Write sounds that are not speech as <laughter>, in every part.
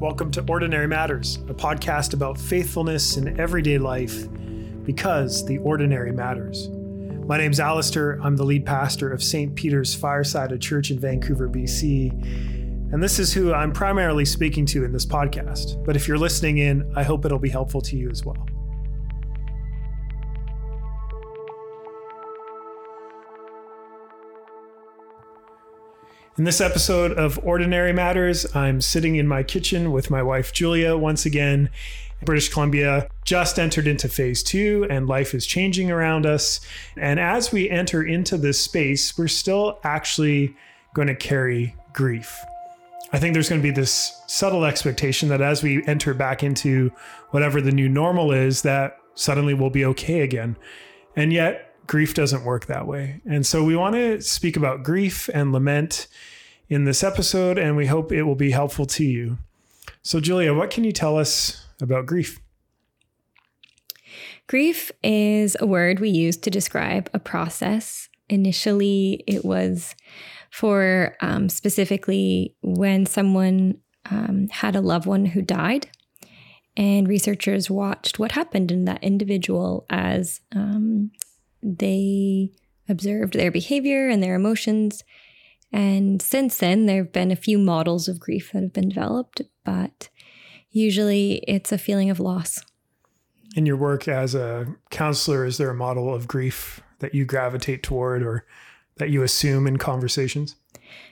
Welcome to Ordinary Matters, a podcast about faithfulness in everyday life because the ordinary matters. My name's Alistair. I'm the lead pastor of St. Peter's Fireside Church in Vancouver, BC. And this is who I'm primarily speaking to in this podcast. But if you're listening in, I hope it'll be helpful to you as well. In this episode of Ordinary Matters, I'm sitting in my kitchen with my wife Julia once again. British Columbia just entered into phase two and life is changing around us. And as we enter into this space, we're still actually going to carry grief. I think there's going to be this subtle expectation that as we enter back into whatever the new normal is, that suddenly we'll be okay again. And yet, grief doesn't work that way. And so we want to speak about grief and lament in this episode, and we hope it will be helpful to you. So, Julia, what can you tell us about grief? Grief is a word we use to describe a process. Initially, it was for um, specifically when someone um, had a loved one who died. And researchers watched what happened in that individual as um, they observed their behavior and their emotions. And since then, there have been a few models of grief that have been developed, but usually it's a feeling of loss. In your work as a counselor, is there a model of grief that you gravitate toward or that you assume in conversations?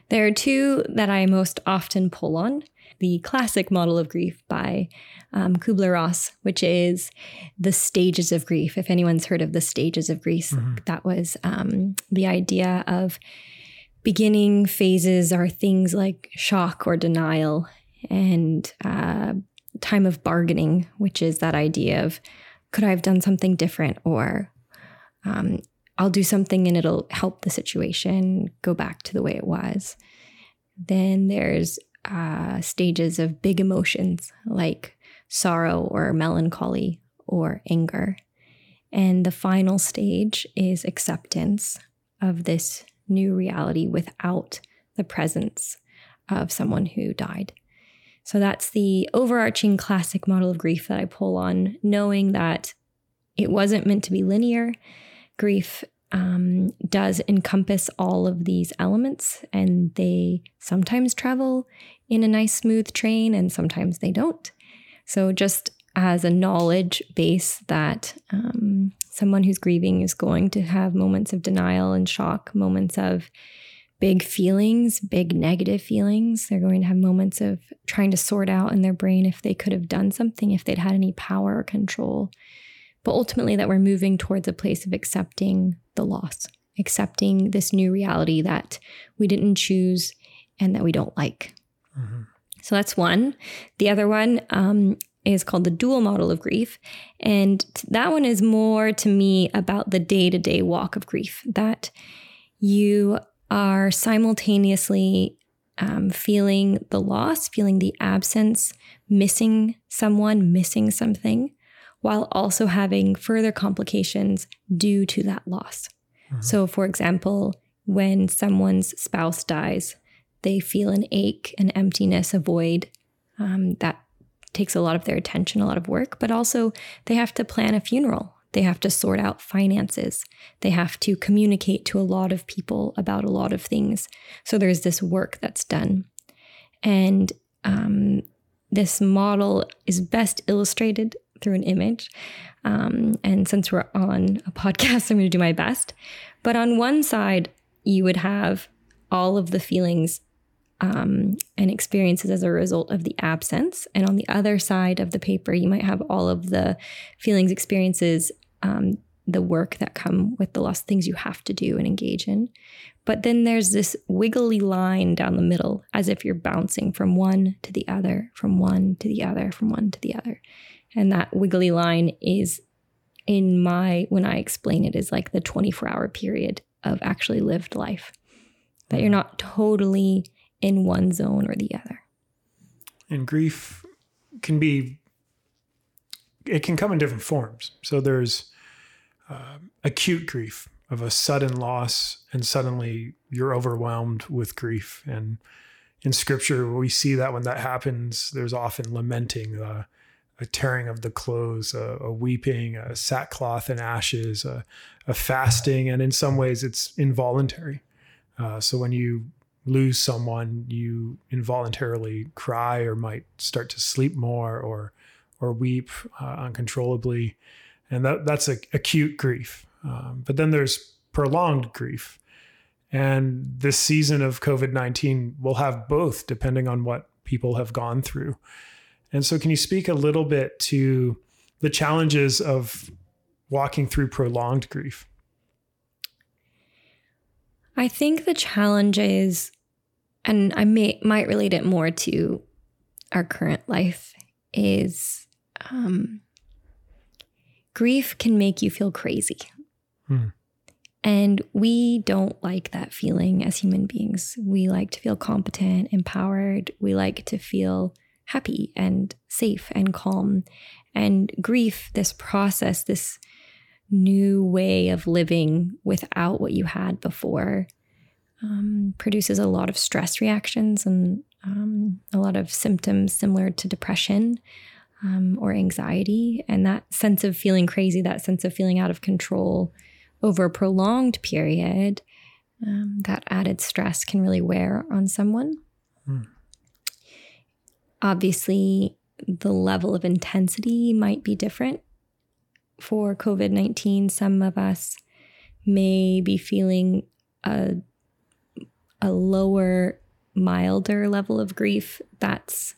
There are two that I most often pull on the classic model of grief by um, Kubler Ross, which is the stages of grief. If anyone's heard of the stages of grief, mm-hmm. that was um, the idea of beginning phases are things like shock or denial and uh, time of bargaining, which is that idea of could I have done something different or um, I'll do something and it'll help the situation go back to the way it was. Then there's uh, stages of big emotions like sorrow or melancholy or anger. And the final stage is acceptance of this new reality without the presence of someone who died. So that's the overarching classic model of grief that I pull on, knowing that it wasn't meant to be linear. Grief um, does encompass all of these elements, and they sometimes travel in a nice, smooth train, and sometimes they don't. So, just as a knowledge base that um, someone who's grieving is going to have moments of denial and shock, moments of big feelings, big negative feelings. They're going to have moments of trying to sort out in their brain if they could have done something, if they'd had any power or control. But ultimately, that we're moving towards a place of accepting the loss, accepting this new reality that we didn't choose and that we don't like. Mm-hmm. So that's one. The other one um, is called the dual model of grief. And that one is more to me about the day to day walk of grief, that you are simultaneously um, feeling the loss, feeling the absence, missing someone, missing something, while also having further complications due to that loss. Mm-hmm. So, for example, when someone's spouse dies, they feel an ache, an emptiness, a void um, that takes a lot of their attention, a lot of work, but also they have to plan a funeral. They have to sort out finances. They have to communicate to a lot of people about a lot of things. So there's this work that's done. And um, this model is best illustrated through an image. Um, and since we're on a <laughs> podcast, I'm going to do my best. But on one side, you would have all of the feelings um, and experiences as a result of the absence. And on the other side of the paper, you might have all of the feelings, experiences, um, the work that come with the lost things you have to do and engage in. But then there's this wiggly line down the middle, as if you're bouncing from one to the other, from one to the other, from one to the other. And that wiggly line is in my, when I explain it, is like the 24 hour period of actually lived life. That you're not totally in one zone or the other. And grief can be, it can come in different forms. So there's uh, acute grief of a sudden loss, and suddenly you're overwhelmed with grief. And in scripture, we see that when that happens, there's often lamenting, uh, a tearing of the clothes, a, a, weeping, a sackcloth and ashes, a, a, fasting, and in some ways it's involuntary. Uh, so when you lose someone, you involuntarily cry or might start to sleep more or or weep uh, uncontrollably, and that that's a acute grief. Um, but then there's prolonged grief, and this season of COVID nineteen will have both, depending on what people have gone through. And so, can you speak a little bit to the challenges of walking through prolonged grief? I think the challenge is, and I may might relate it more to our current life, is um, grief can make you feel crazy. Hmm. And we don't like that feeling as human beings. We like to feel competent, empowered. We like to feel happy and safe and calm. And grief, this process, this new way of living without what you had before, um, produces a lot of stress reactions and um, a lot of symptoms similar to depression um, or anxiety. And that sense of feeling crazy, that sense of feeling out of control over a prolonged period, um, that added stress can really wear on someone. Mm. Obviously, the level of intensity might be different. For COVID 19, some of us may be feeling a, a lower, milder level of grief that's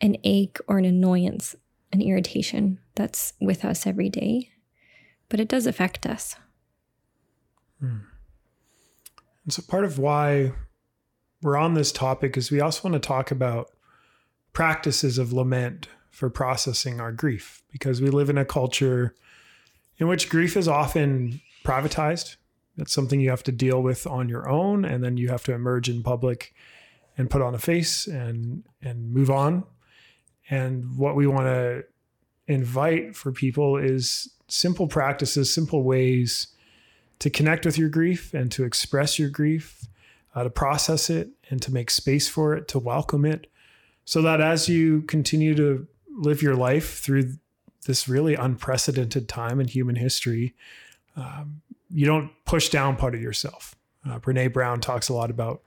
an ache or an annoyance, an irritation that's with us every day. But it does affect us. Hmm. And so, part of why we're on this topic is we also want to talk about practices of lament for processing our grief because we live in a culture in which grief is often privatized. That's something you have to deal with on your own, and then you have to emerge in public and put on a face and and move on. And what we want to invite for people is simple practices, simple ways to connect with your grief and to express your grief, uh, to process it and to make space for it, to welcome it, so that as you continue to live your life through this really unprecedented time in human history, um, you don't push down part of yourself. Uh, Brene Brown talks a lot about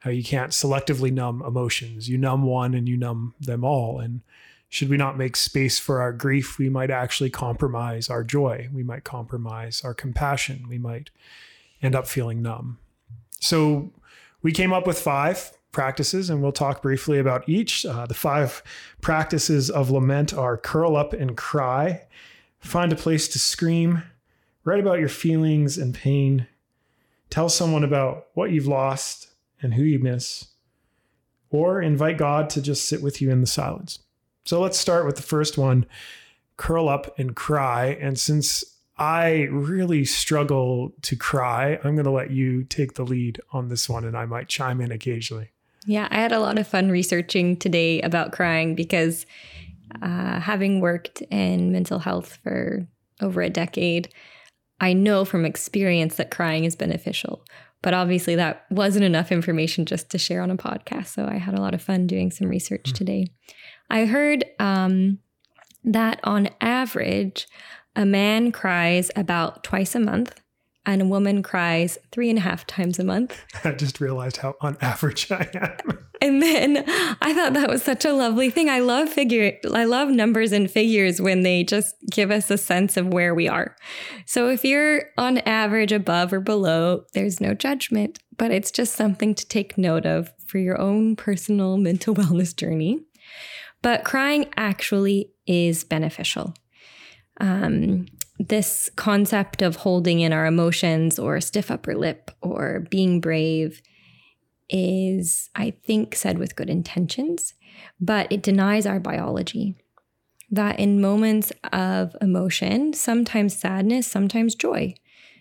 how you can't selectively numb emotions. You numb one and you numb them all. And should we not make space for our grief, we might actually compromise our joy. We might compromise our compassion. We might end up feeling numb. So we came up with five practices, and we'll talk briefly about each. Uh, the five practices of lament are curl up and cry, find a place to scream, write about your feelings and pain, tell someone about what you've lost and who you miss, or invite God to just sit with you in the silence. So let's start with the first one curl up and cry. And since I really struggle to cry. I'm going to let you take the lead on this one, and I might chime in occasionally. Yeah, I had a lot of fun researching today about crying because uh, having worked in mental health for over a decade, I know from experience that crying is beneficial. But obviously, that wasn't enough information just to share on a podcast. So I had a lot of fun doing some research mm. today. I heard um, that on average, a man cries about twice a month and a woman cries three and a half times a month. <laughs> I just realized how on average I am. and then I thought that was such a lovely thing. I love figure I love numbers and figures when they just give us a sense of where we are. So if you're on average above or below, there's no judgment, but it's just something to take note of for your own personal mental <laughs> wellness journey. But crying actually is beneficial. Um, this concept of holding in our emotions or stiff upper lip or being brave is, I think, said with good intentions, but it denies our biology. That in moments of emotion, sometimes sadness, sometimes joy,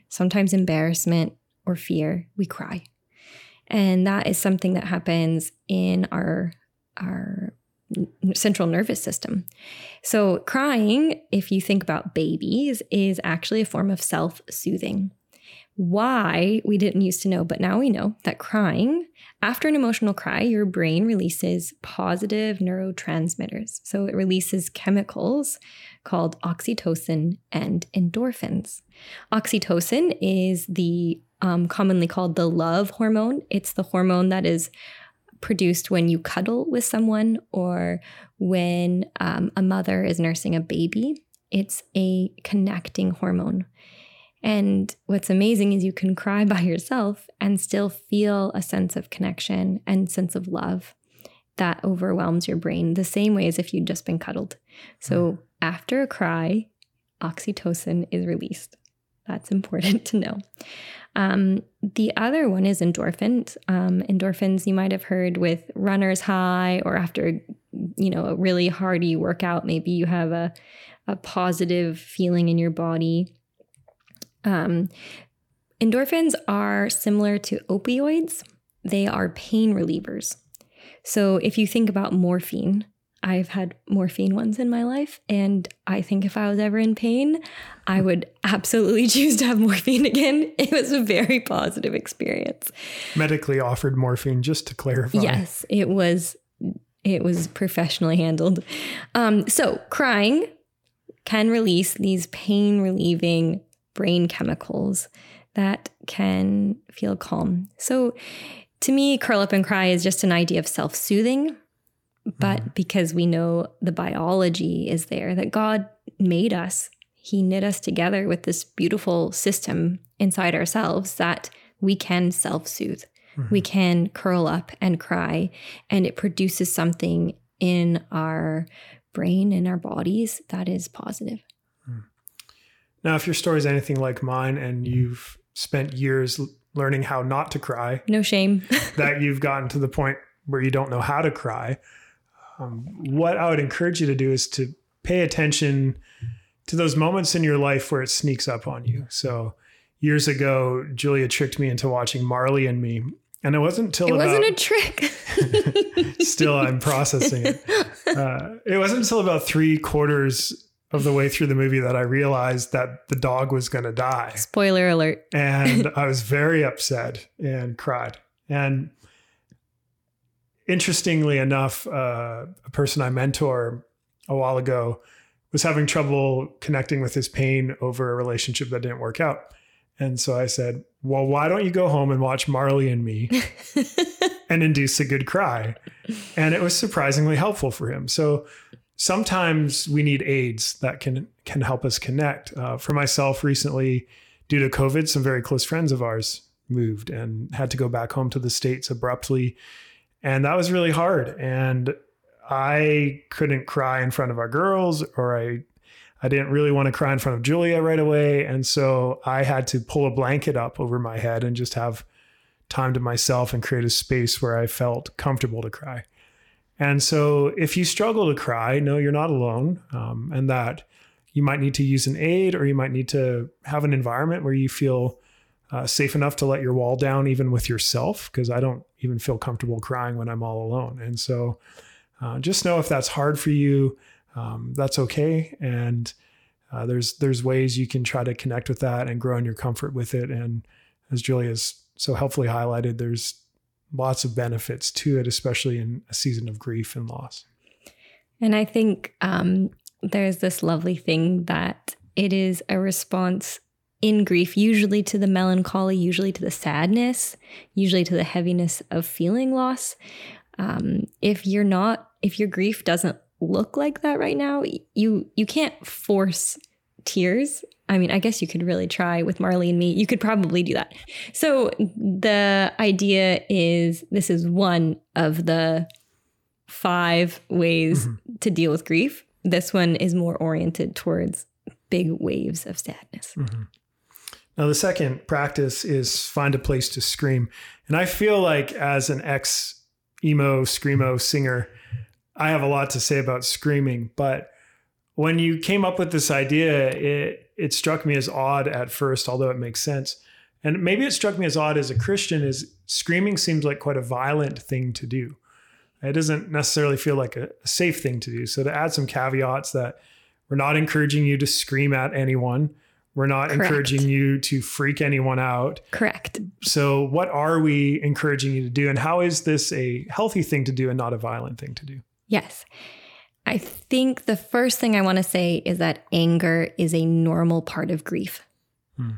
sometimes embarrassment or fear, we cry. And that is something that happens in our, our central nervous system. So, crying, if you think about babies, is actually a form of self soothing. why we didn't used to know, but now we know that crying, after an emotional cry, your brain releases positive neurotransmitters. So it releases chemicals called oxytocin and endorphins. Oxytocin is the um, commonly called the love hormone. It's the hormone that is produced when you cuddle with someone or when um, a mother is nursing a baby. It's a connecting hormone. And what's amazing is you can cry by yourself and still feel a sense of connection and sense of love that overwhelms your brain the same way as if you'd just been cuddled. So after a cry, oxytocin is released. That's important <laughs> to know. Um, the other one is endorphins. Um, endorphins you might have heard with runner's high or after you know a really hardy workout. Maybe you have a a positive feeling in your body. Um, endorphins are similar to opioids, they are pain relievers. So if you think about morphine, I've had morphine once in my life, and I think if I was ever in pain, I would absolutely <laughs> choose to have morphine again. It was a very positive experience. Medically offered morphine, just to clarify. Yes, it was. It was professionally handled. Um, so crying can release these pain relieving brain chemicals that can feel calm. So, to me, curl up and cry is just an idea of self soothing. But mm because we know the biology is there, that God made us, He knit us together with this beautiful system inside ourselves that we can self soothe. Mm-hmm. We can curl up and cry, and it produces something in our brain, in our bodies that is positive. Now, if your story is anything like mine and you've spent years learning how not to cry, no shame, <laughs> that you've gotten to the point where you don't know how to cry, um, what I would encourage you to do is to pay attention to those moments in your life where it sneaks up on you. So, years ago, Julia tricked me into watching Marley and Me. And it wasn't until it about, wasn't a trick. <laughs> still, I'm processing it. <laughs> Uh, it wasn't until about three quarters of the way through the movie that I realized that the dog was going to die. Spoiler alert. and <laughs> I was very upset and cried. And interestingly enough, uh, a person I mentor a while ago was having trouble connecting with his pain over a relationship that didn't work out. And so I said, Well, why don't you go home and watch Marley and me <laughs> and induce a good cry? And it was surprisingly helpful for him. So sometimes we need aids that can can help us connect. Uh, for myself, recently, due to COVID, some very close friends of ours moved and had to go back home to the states abruptly, and that was really hard. And I couldn't cry in front of our girls, or I I didn't really want to cry in front of Julia right away, and so I had to pull a blanket up over my head and just have time to myself and create a space where I felt comfortable to cry. And so if you struggle to cry, no, you're not alone. Um, and that you might need to use an aid or you might need to have an environment where you feel uh, safe enough to let your wall down, even with yourself, because I don't even feel comfortable crying when I'm all alone. And so uh, just know if that's hard for you, um, that's okay. And uh, there's there's ways you can try to connect with that and grow in your comfort with it. And as Julia's so helpfully highlighted, there's lots of benefits to it, especially in a season of grief and loss. And I think um, there's this lovely thing that it is a response in grief, usually to the melancholy, usually to the sadness, usually to the heaviness of feeling loss. Um, if you're not, if your grief doesn't look like that right now, you you can't force tears. I mean, I guess you could really try with Marley and me. You could probably do that. So the idea is this is one of the five ways mm-hmm. to deal with grief. This one is more oriented towards big waves of sadness. Mm-hmm. Now, the second practice is find a place to scream. And I feel like as an ex emo, screamo singer, I have a lot to say about screaming, but when you came up with this idea, it it struck me as odd at first, although it makes sense. And maybe it struck me as odd as a Christian is screaming seems like quite a violent thing to do. It doesn't necessarily feel like a, safe thing to do. So to add some caveats that we're not encouraging you to scream at anyone. We're not Correct. encouraging you to freak anyone out. Correct. So, what are we encouraging you to do? And how is this a healthy thing to do and not a violent thing to do? Yes. I think the first thing I want to say is that anger is a normal part of grief. Hmm.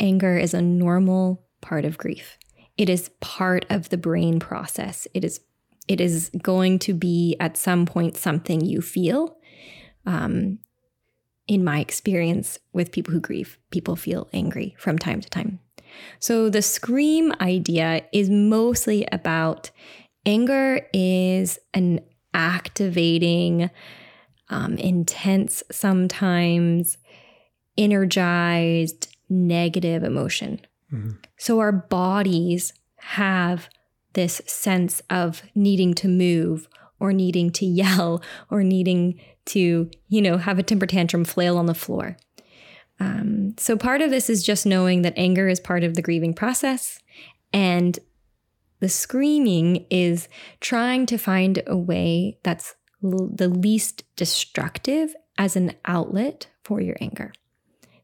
Anger is a normal part of grief. It is part of the brain process. It is it is going to be at some point something you feel. Um, in my experience with people who grieve, people feel angry from time to time. So the scream idea is mostly about anger is an activating, um, intense, sometimes energized, negative emotion. Mhm. So our bodies have this sense of needing to move or needing to <laughs> yell or needing to, you know, have a temper tantrum, flail on the floor. Um, so part of this is just knowing that anger is part of the grieving process. And the screaming is trying to find a way that's l- the least destructive as an outlet for your anger.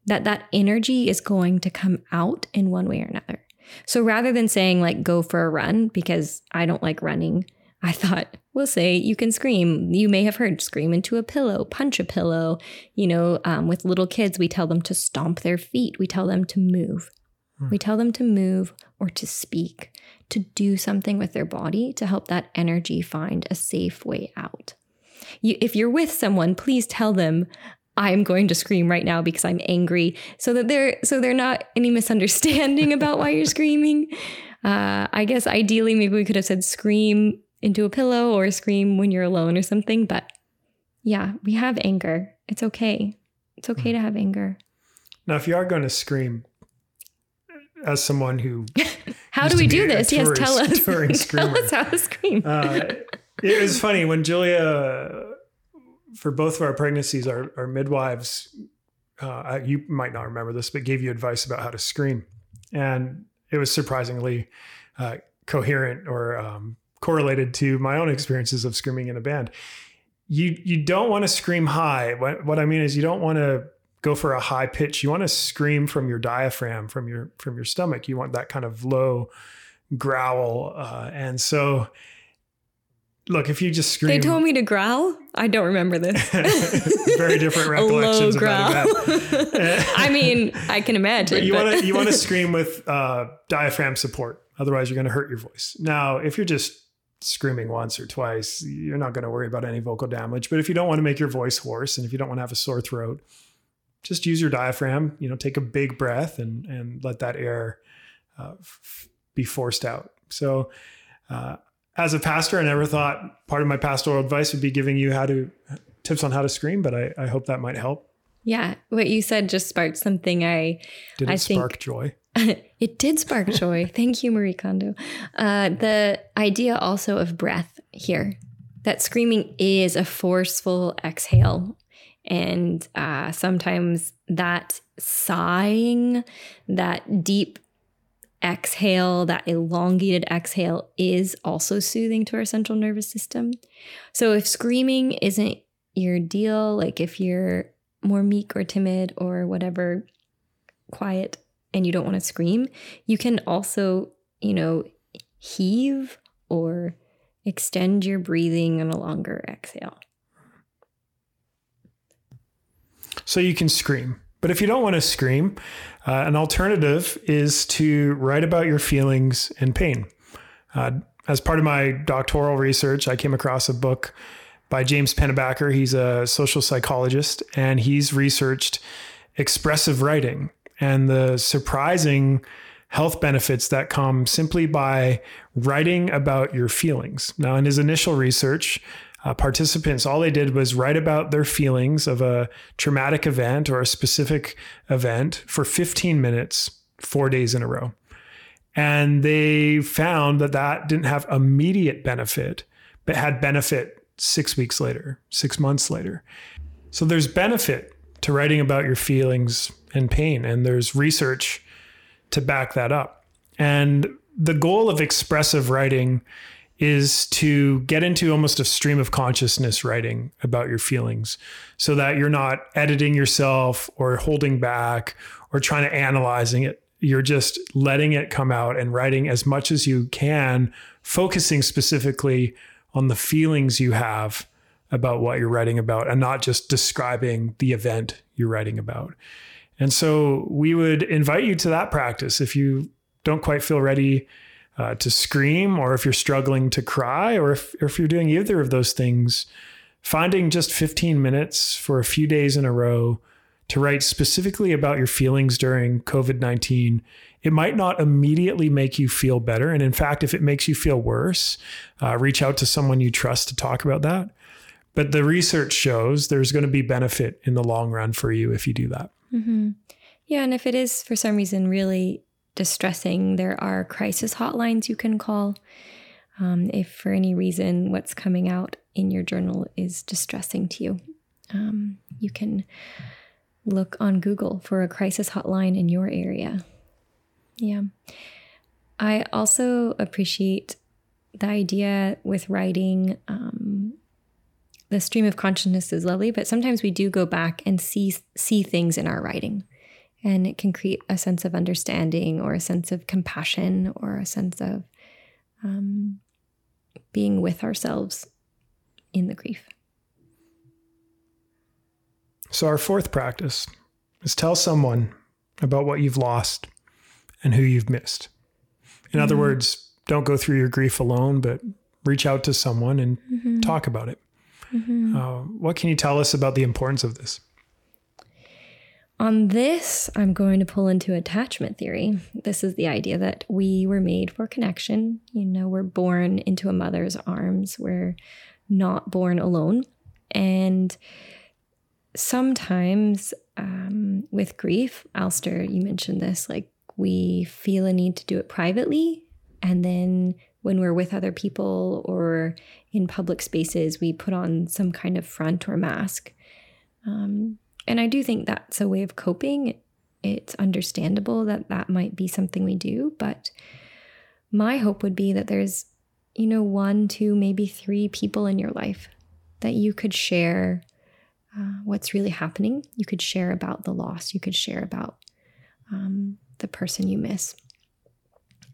That that energy is going to come out in one way or another. So rather than saying like go for a run because I don't like running, I thought we'll say you can scream. You may have heard scream into a pillow, punch a pillow. You know, um, with little kids, we tell them to stomp their feet. We tell them to move. We tell them to move or to speak, to do something with their body to help that energy find a safe way out. You, if you're with someone, please tell them I'm going to scream right now because I'm angry, so that there so they're not any misunderstanding about why you're <laughs> screaming. Uh, I guess ideally, maybe we could have said scream into a pillow or scream when you're alone or something. But yeah, we have anger. It's okay. It's okay to have anger. Now, if you are going to scream, as someone who <laughs> How do we do this? Yes, tell us. <laughs> <laughs> tell us how to scream. uh, it was funny when Julia, for both of our pregnancies, our, our midwives, uh, you might not remember this, but gave you advice about how to scream. And it was surprisingly uh, coherent or um, correlated to my own experiences of screaming in a band. You, you don't want to scream high. What, what I mean is you don't want to go for a high pitch. You want to scream from your diaphragm, from your, from your stomach. You want that kind of low growl. Uh, and so, look, if you just scream, They told me to growl. I don't remember this. <laughs> very different <laughs> recollections growl. about that. <laughs> I mean, I can imagine. But you want to you want to scream with uh, diaphragm support. Otherwise, you're going to hurt your voice. Now, if you're just screaming once or twice, you're not going to worry about any vocal damage. But if you don't want to make your voice hoarse and if you don't want to have a sore throat, just use your diaphragm. You know, take a big breath and and let that air uh, f- be forced out. So. Uh, as a pastor, I never thought part of my pastoral advice would be giving you how to tips on how to scream, but I, I hope that might help. yeah, what you said just sparked something I Did it I think- spark joy? <laughs> it did spark joy. <laughs> Thank you, Marie Kondo. Uh, the idea also of breath here, that screaming is a forceful exhale. And uh, sometimes that sighing, that deep exhale, that elongated exhale is also soothing to our central nervous system. So if screaming isn't your deal, like if you're more meek or timid or whatever, quiet, and you don't want to scream, you can also, you know, heave or extend your breathing on a longer exhale. So you can scream. But if you don't want to scream, uh, an alternative is to write about your feelings and pain. Uh, as part of my doctoral research, I came across a book by James Pennebaker. He's a social psychologist, and he's researched expressive writing and the surprising health benefits that come simply by writing about your feelings. Now, in his initial research, uh, participants, all they did was write about their feelings of a traumatic event or a specific event for 15 minutes, four days in a row. And they found that that didn't have immediate benefit, but had benefit six weeks later, six months later. So there's benefit to writing about your feelings and pain, and there's research to back that up. And the goal of expressive writing is to get into almost a stream of consciousness writing about your feelings so that you're not editing yourself or holding back or trying to analyzing it. You're just letting it come out and writing as much as you can, focusing specifically on the feelings you have about what you're writing about and not just describing the event you're writing about. And so we would invite you to that practice if you don't quite feel ready uh, to scream, or if you're struggling to cry, or if, if you're doing either of those things, finding just 15 minutes for a few days in a row to write specifically about your feelings during COVID 19. It might not immediately make you feel better. And in fact, if it makes you feel worse, uh, reach out to someone you trust to talk about that. But the research shows there's going to be benefit in the long run for you if you do that. Mm-hmm. Yeah. And if it is for some reason really distressing, there are crisis hotlines you can call. Um, if for any reason what's coming out in your journal is distressing to you, um, you can look on Google for a crisis hotline in your area. Yeah. I also appreciate the idea with writing. Um, the stream of consciousness is lovely, but sometimes we do go back and see see things in our writing and it can create a sense of understanding or a sense of compassion or a sense of um, being with ourselves in the grief. So, our fourth practice is tell someone about what you've lost and who you've missed. In mm-hmm. other words, don't go through your grief alone, but reach out to someone and mm-hmm. talk about it. Mm-hmm. Uh, what can you tell us about the importance of this? On this, I'm going to pull into attachment theory. This is the idea that we were made for connection. You know, we're born into a mother's arms, we're not born alone. And sometimes um, with grief, Alistair, you mentioned this, like we feel a need to do it privately. And then when we're with other people or in public spaces, we put on some kind of front or mask. Um, and I do think that's a way of coping. It's understandable that that might be something we do, but my hope would be that there's, you know, one, two, maybe three people in your life that you could share uh, what's really happening. You could share about the loss. You could share about um, the person you miss.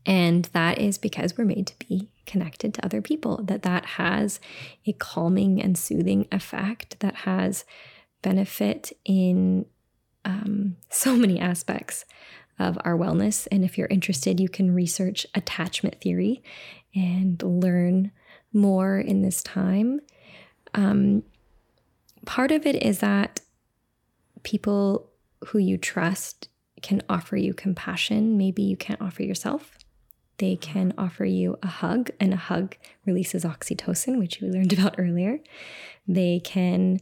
And that is because we're made to be connected to other people, that that has a calming and soothing effect, that has benefit in um, so many aspects of our wellness. And if you're interested, you can research attachment theory and learn more in this time. Um, part of it is that people who you trust can offer you compassion. Maybe you can't offer yourself. They can offer you a hug, and a hug releases oxytocin, which we learned <laughs> about earlier. They can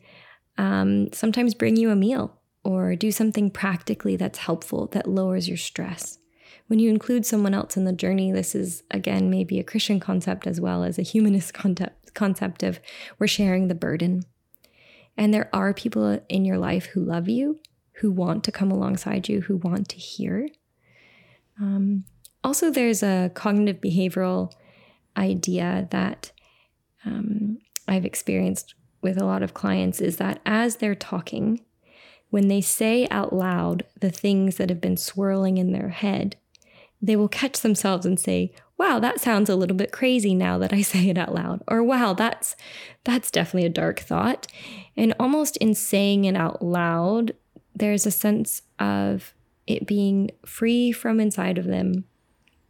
um, sometimes bring you a meal or do something practically that's helpful that lowers your stress. When you include someone else in the journey, this is again maybe a Christian concept as well as a humanist <laughs> concept, concept of we're sharing the burden. And there are people in your life who love you, who want to come alongside you, who want to hear. Um, also, there's a cognitive behavioral idea that um, I've experienced with a lot of clients is that as they're talking, when they say out loud the things that have been swirling in their head, they will catch themselves and say, "Wow, that sounds a little bit crazy now that I <laughs> say it out loud." Or, "Wow, that's that's definitely a dark thought." And almost in saying it out loud, there's a sense of it being free from inside of them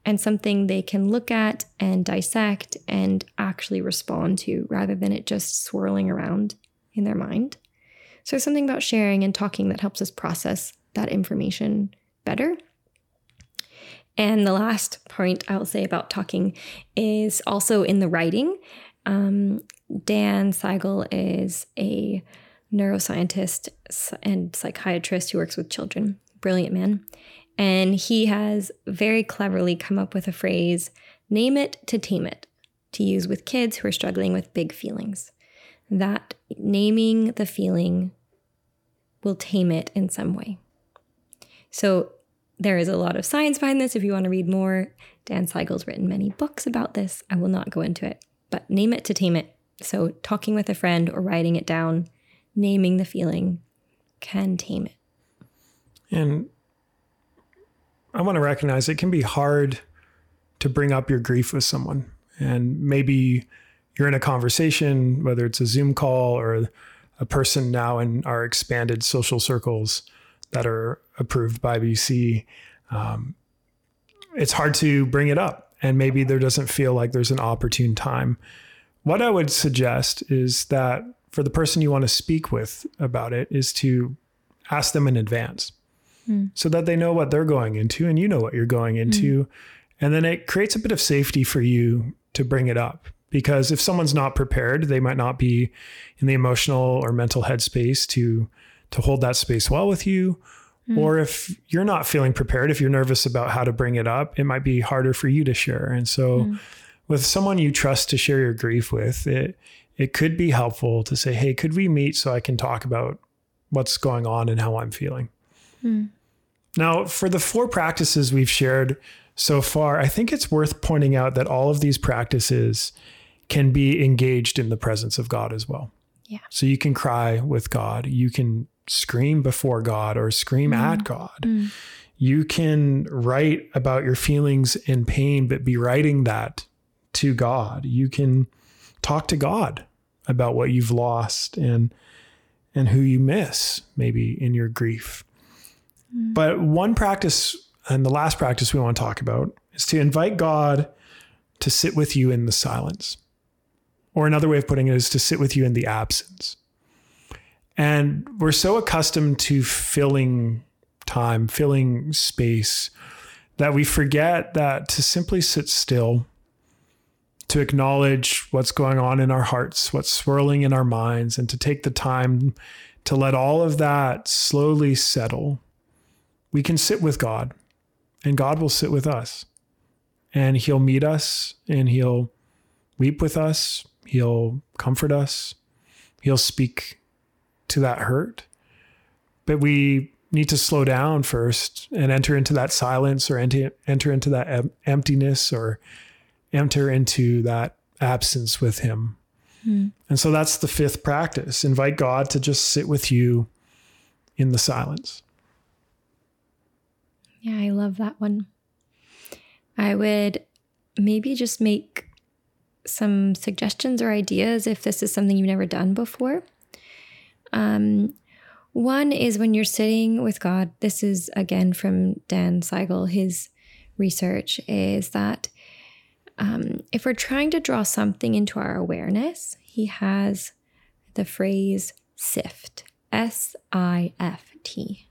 and something they can look at and dissect and actually respond to rather than it just swirling around in their mind. So, something about sharing and talking that helps us process that information better. And the last point I'll say about talking is also in the writing. Um, Dan Siegel is a neuroscientist and psychiatrist who works with children, brilliant man. And he has very cleverly come up with a phrase name it to tame it to use with kids who are struggling with big feelings. That naming the feeling will tame it in some way. So there is a lot of science behind this. If you want to read more, Dan Siegel's written many books about this. I will not go into it, but name it to tame it. So, talking with a friend or writing it down, naming the feeling can tame it. And I want to recognize it can be hard to bring up your grief with someone. And maybe you're in a conversation, whether it's a Zoom call or a person now in our expanded social circles that are approved by BC. Um, it's hard to bring it up. And maybe there doesn't feel like there's an opportune time. What I would suggest is that for the person you want to speak with about it, is to ask them in advance mm. so that they know what they're going into and you know what you're going into. Mm. And then it creates a bit of safety for you to bring it up because if someone's not prepared, they might not be in the emotional or mental headspace to to hold that space well with you. Mm. Or if you're not feeling prepared, if you're nervous about how to bring it up, it might be harder for you to share. And so mm. with someone you trust to share your grief with, it it could be helpful to say, "Hey, could we meet so I can talk about what's going on and how I'm feeling?" Mm. Now, for the four practices we've shared so far, I think it's worth pointing out that all of these practices can be engaged in the presence of God as well. Yeah. So you can cry with God, you can scream before God or scream mm. at God. Mm. You can write about your feelings and pain, but be writing that to God. You can talk to God about what you've lost and and who you miss maybe in your grief. Mm. But one practice and the last practice we want to talk about is to invite God to sit with you in the silence. Or another way of putting it is to sit with you in the absence. And we're so accustomed to filling time, filling space, that we forget that to simply sit still, to acknowledge what's going on in our hearts, what's swirling in our minds, and to take the time to let all of that slowly settle, we can sit with God and God will sit with us. And He'll meet us and He'll weep with us He'll comfort us. He'll speak to that hurt. But we need to slow down first and enter into that silence or enter, enter into that em- emptiness or enter into that absence with Him. Mm. And so that's the fifth practice. Invite God to just sit with you in the silence. Yeah, I love that one. I would maybe just make some suggestions or ideas if this is something you've never done before. Um, one is when you're sitting with God, this is again from Dan Siegel, his research is that um, if we're trying to draw something into our awareness, he has the phrase sift, S I F T.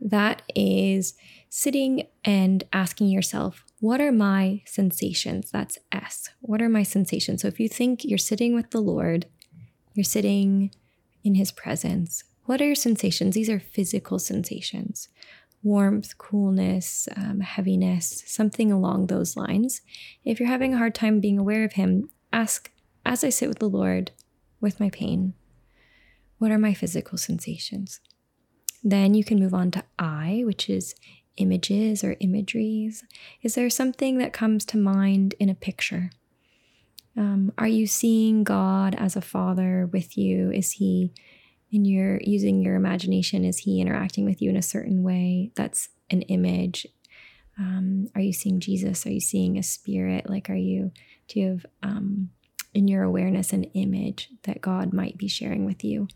That is sitting and asking yourself, what are my sensations? That's S. What are my sensations? So if you think you're sitting with the Lord, you're sitting in his presence, what are your sensations? These are physical sensations warmth, coolness, um, heaviness, something along those lines. If you're having a hard time being aware of him, ask, as I sit with the Lord with my pain, what are my physical sensations? Then you can move on to I, which is images or imageries? Is there something that comes to mind in a picture? Um, are you seeing God as a father with you? Is he in your using your imagination? Is he interacting with you in a certain way? That's an image. Um, are you seeing Jesus? Are you seeing a spirit? Like, are you, do you have um, in your awareness an image that God might be sharing with you?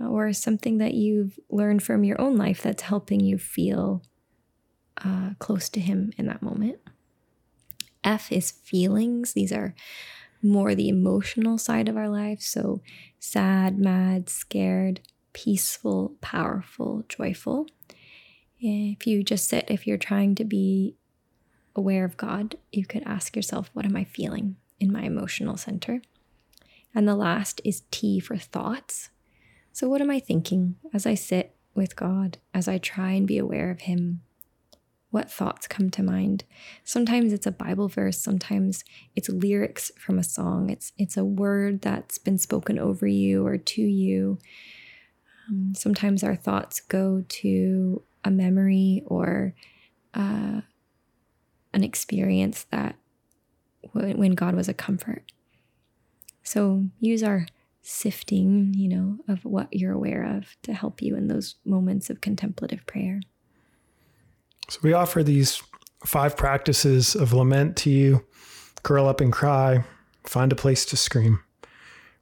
Or something that you've learned from your own life that's helping you feel uh, close to Him in that moment. F is feelings. These are more the emotional side of our life. So sad, mad, scared, peaceful, powerful, joyful. If you just sit, if you're trying to be aware of God, you could ask yourself, What am I feeling in my emotional center? And the last is T for thoughts. So, what am I thinking as I sit with God, as I try and be aware of Him what thoughts come to mind. Sometimes it's a Bible verse, sometimes it's lyrics from a song. It's it's a word that's been spoken over you or to you. Um, sometimes our thoughts go to a memory or uh, an experience that when God was a comfort. So use our sifting, you know, of what you're aware of to help you in those moments of contemplative prayer. So we offer these five practices of lament to you curl up and cry, find a place to scream,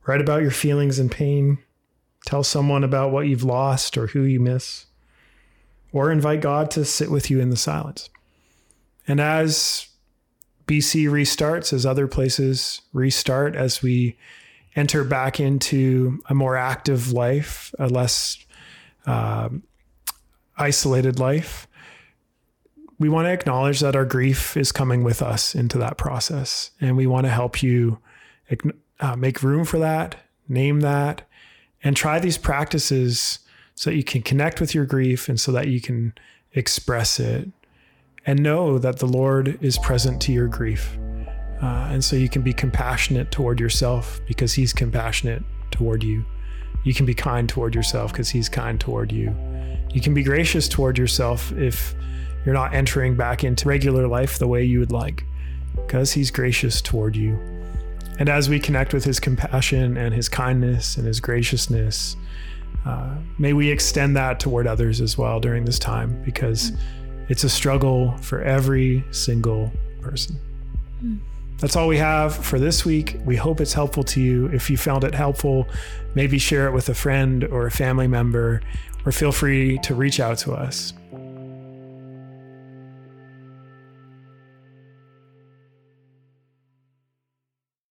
write about your feelings and pain, tell someone about what you've lost or who you miss, or invite God to sit with you in the silence. And as BC restarts, as other places restart, as we enter back into a more active life, a less uh, isolated life, we want to acknowledge that our grief is coming with us into that process. And we want to help you uh, make room for that, name that, and try these practices so that you can connect with your grief and so that you can express it and know that the Lord is present to your grief. Uh, and so you can be compassionate toward yourself because He's compassionate toward you. You can be kind toward yourself because He's kind toward you. You can be gracious toward yourself if you're not entering back into regular life the way you would like because He's gracious toward you. And as we connect with His compassion and His kindness and His graciousness, uh, may we extend that toward others as well during this time because it's a struggle for every single person. Mm. That's all we have for this week. We hope it's helpful to you. If you found it helpful, maybe share it with a friend or a family member, or feel free to reach out to us.